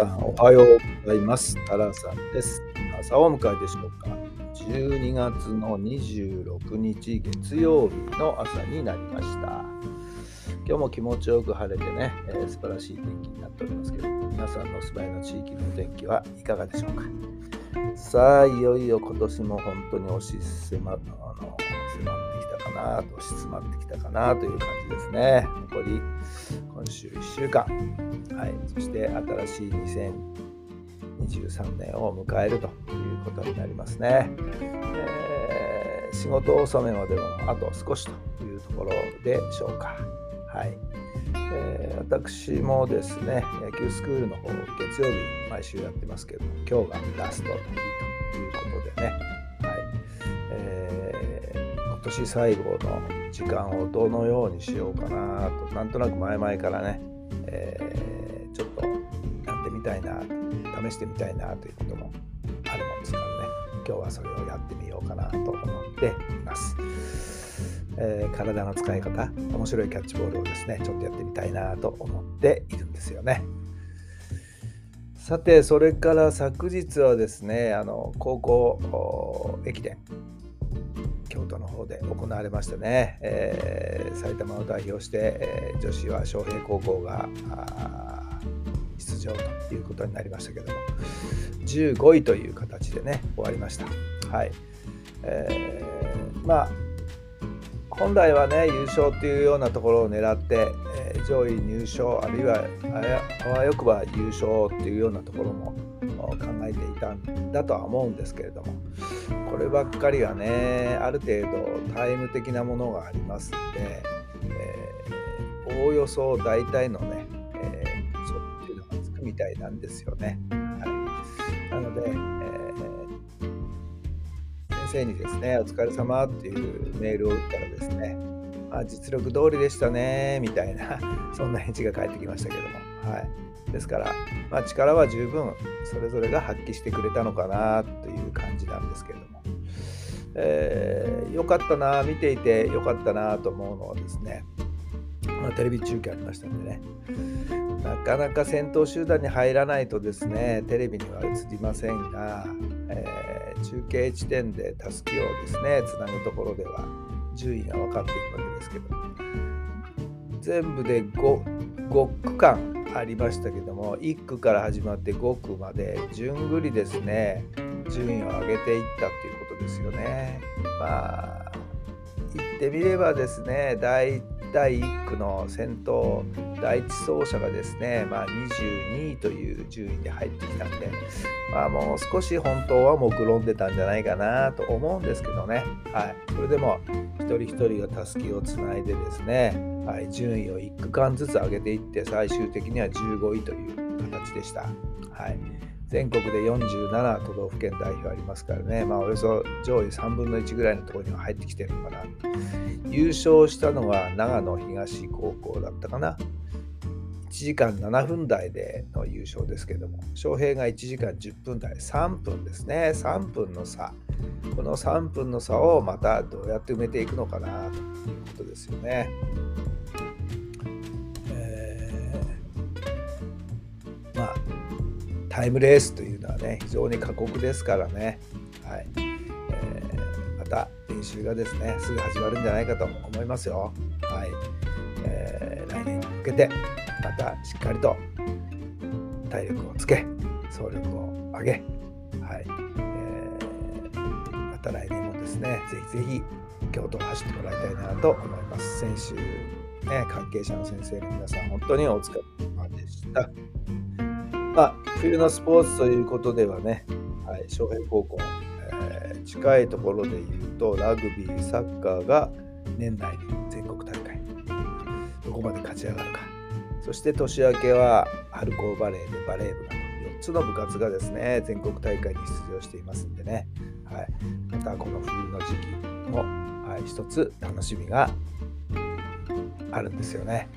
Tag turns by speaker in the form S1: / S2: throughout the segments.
S1: さんおはようございます。タラさんです。朝をお迎えでしょうか。12月の26日月曜日の朝になりました。今日も気持ちよく晴れてね、えー素晴らしい天気になっておりますけど、皆さんのお住まいの地域の天気はいかがでしょうか。さあ、いよいよ今年も本当に押し迫あの迫ってきたかなと、押し詰まってきたかなという感じですね。残り今週1週間。はい、そして新しい2023年を迎えるということになりますね。えー仕事納めまでもあと少しというところでしょうか。はいえー私もですね、野球スクールの方、月曜日毎週やってますけども、今日がラストの日ということでね、年最後の時間をどのようにしようかなと、なんとなく前々からね、えーちょっとやってみたいな試してみたいなということもあるもんですからね。今日はそれをやってみようかなと思っています、えー体の使い方面白いキャッチボールをですねちょっとやってみたいなと思っているんですよね。さてそれから昨日はですねあの高校駅伝。京都の方で行われましたね、えー埼玉を代表して、えー女子は昌平高校が出場ということになりましたけども15位という形でね終わりました。はい、えーまあ本来はね優勝っていうようなところを狙って、ー上位入賞あるいはあわよくば優勝っていうようなところも考えていたんだとは思うんですけれどもこればっかりはねある程度タイム的なものがありますんで、えーおおよそ大体のね、えー、そっていうのがつくみたいなんですよね。はい、なので、えー先生にですね、お疲れ様っていうメールを打ったらですね、あ実力通りでしたねみたいな、そんな返事が返ってきましたけども、はい、ですから、まあ、力は十分それぞれが発揮してくれたのかなという感じなんですけれども、えーよかったな、見ていてよかったなと思うのはですね、まあ、テレビ中継ありましたんでね、なかなか先頭集団に入らないとですね、テレビには映りませんが、えー中継地点でたすきをですね、つなぐところでは順位が分かっていくわけですけど、全部で 5, 5区間ありましたけども、1区から始まって5区まで順繰りですね、順位を上げていったっていうことですよね。まあ、言ってみればですね、第第1区の先頭、第1走者がですね、まあ、22位という順位で入ってきたんで、まあ、もう少し本当は目論んでたんじゃないかなと思うんですけどね、はい、それでも一人一人がたすきをつないでですね、はい、順位を1区間ずつ上げていって、最終的には15位という形でした。はい全国で47都道府県代表ありますからね、まあ、およそ上位3分の1ぐらいのところには入ってきてるのかな。優勝したのは長野東高校だったかな。1時間7分台での優勝ですけども、翔平が1時間10分台、3分ですね、3分の差。この3分の差をまたどうやって埋めていくのかなということですよね。タイムレースというのはね、非常に過酷ですからね、はいえーまた練習がですね、すぐ始まるんじゃないかと思いますよ。はいえー来年に向けて、またしっかりと体力をつけ、総力を上げ、はいえーまた来年もですね、ぜひぜひ京都を走ってもらいたいなと思います。先週、ね、関係者の先生の皆さん、本当にお疲れ様でした。まあ、冬のスポーツということではね、はい、昌平高校、えー近いところで言うと、ラグビー、サッカーが年内に全国大会、どこまで勝ち上がるか、そして年明けは春高バレーでバレー部がと4つの部活がですね全国大会に出場していますんでね、はい、またこの冬の時期も、はい、一つ楽しみがあるんですよね。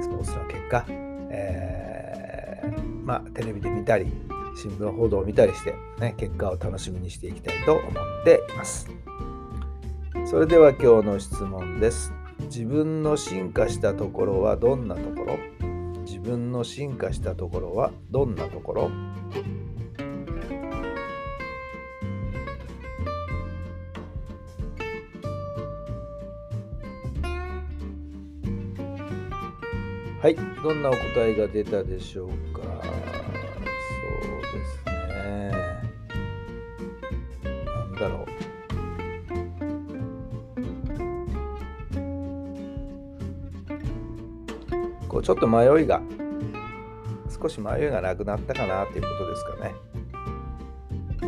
S1: スポーツの結果、えー、まあ、テレビで見たり新聞報道を見たりして、ね、結果を楽しみにしていきたいと思っています。それでは今日の質問です。自分の進化したところはどんなところ？自分の進化したところはどんなところ？はい、どんなお答えが出たでしょうか？ですね。なんだろう。こうちょっと迷いが、少し迷いがなくなったかなということですかね。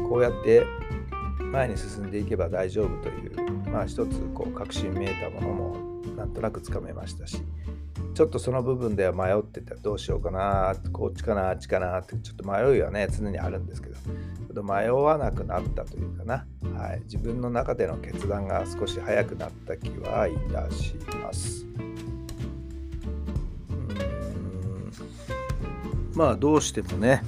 S1: こうやって前に進んでいけば大丈夫という、まあ一つこう確信めいたものもなんとなくつかめましたし、ちょっとその部分では迷っててどうしようかな。こっちかなあっちかなってちょっと迷いはね常にあるんですけど。ちょっと迷わなくなったというかな、はい、自分の中での決断が少し早くなった気はいたします。うん。まあどうしてもね。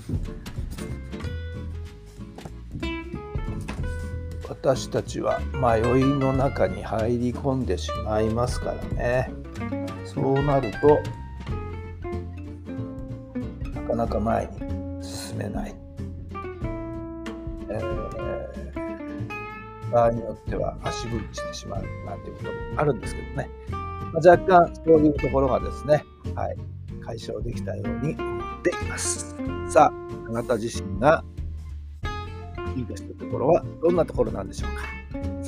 S1: 私たちは迷いの中に入り込んでしまいますからね。そうなるとなかなか前に進めない、場合によっては足踏みしてしまうなんていうこともあるんですけどね、まあ、若干そういうところがですね、はい、解消できたように思っています。さああなた自身がいいとしたところはどんなところなんでしょうか。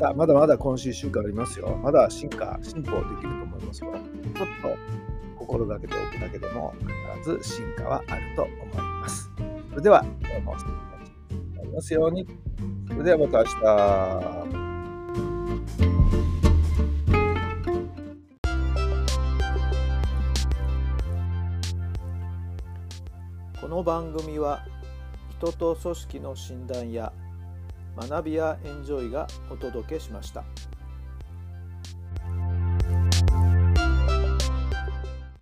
S1: さあ、まだまだ今週1週間ありますよ。まだ進化、進歩できると思いますよ。ちょっと心がけておくだけでも必ず進化はあると思います。それでは、今日も素敵な日になりますように。それではまた明日。この番組は人と組織の診断や学びやエンジョイがお届けしました。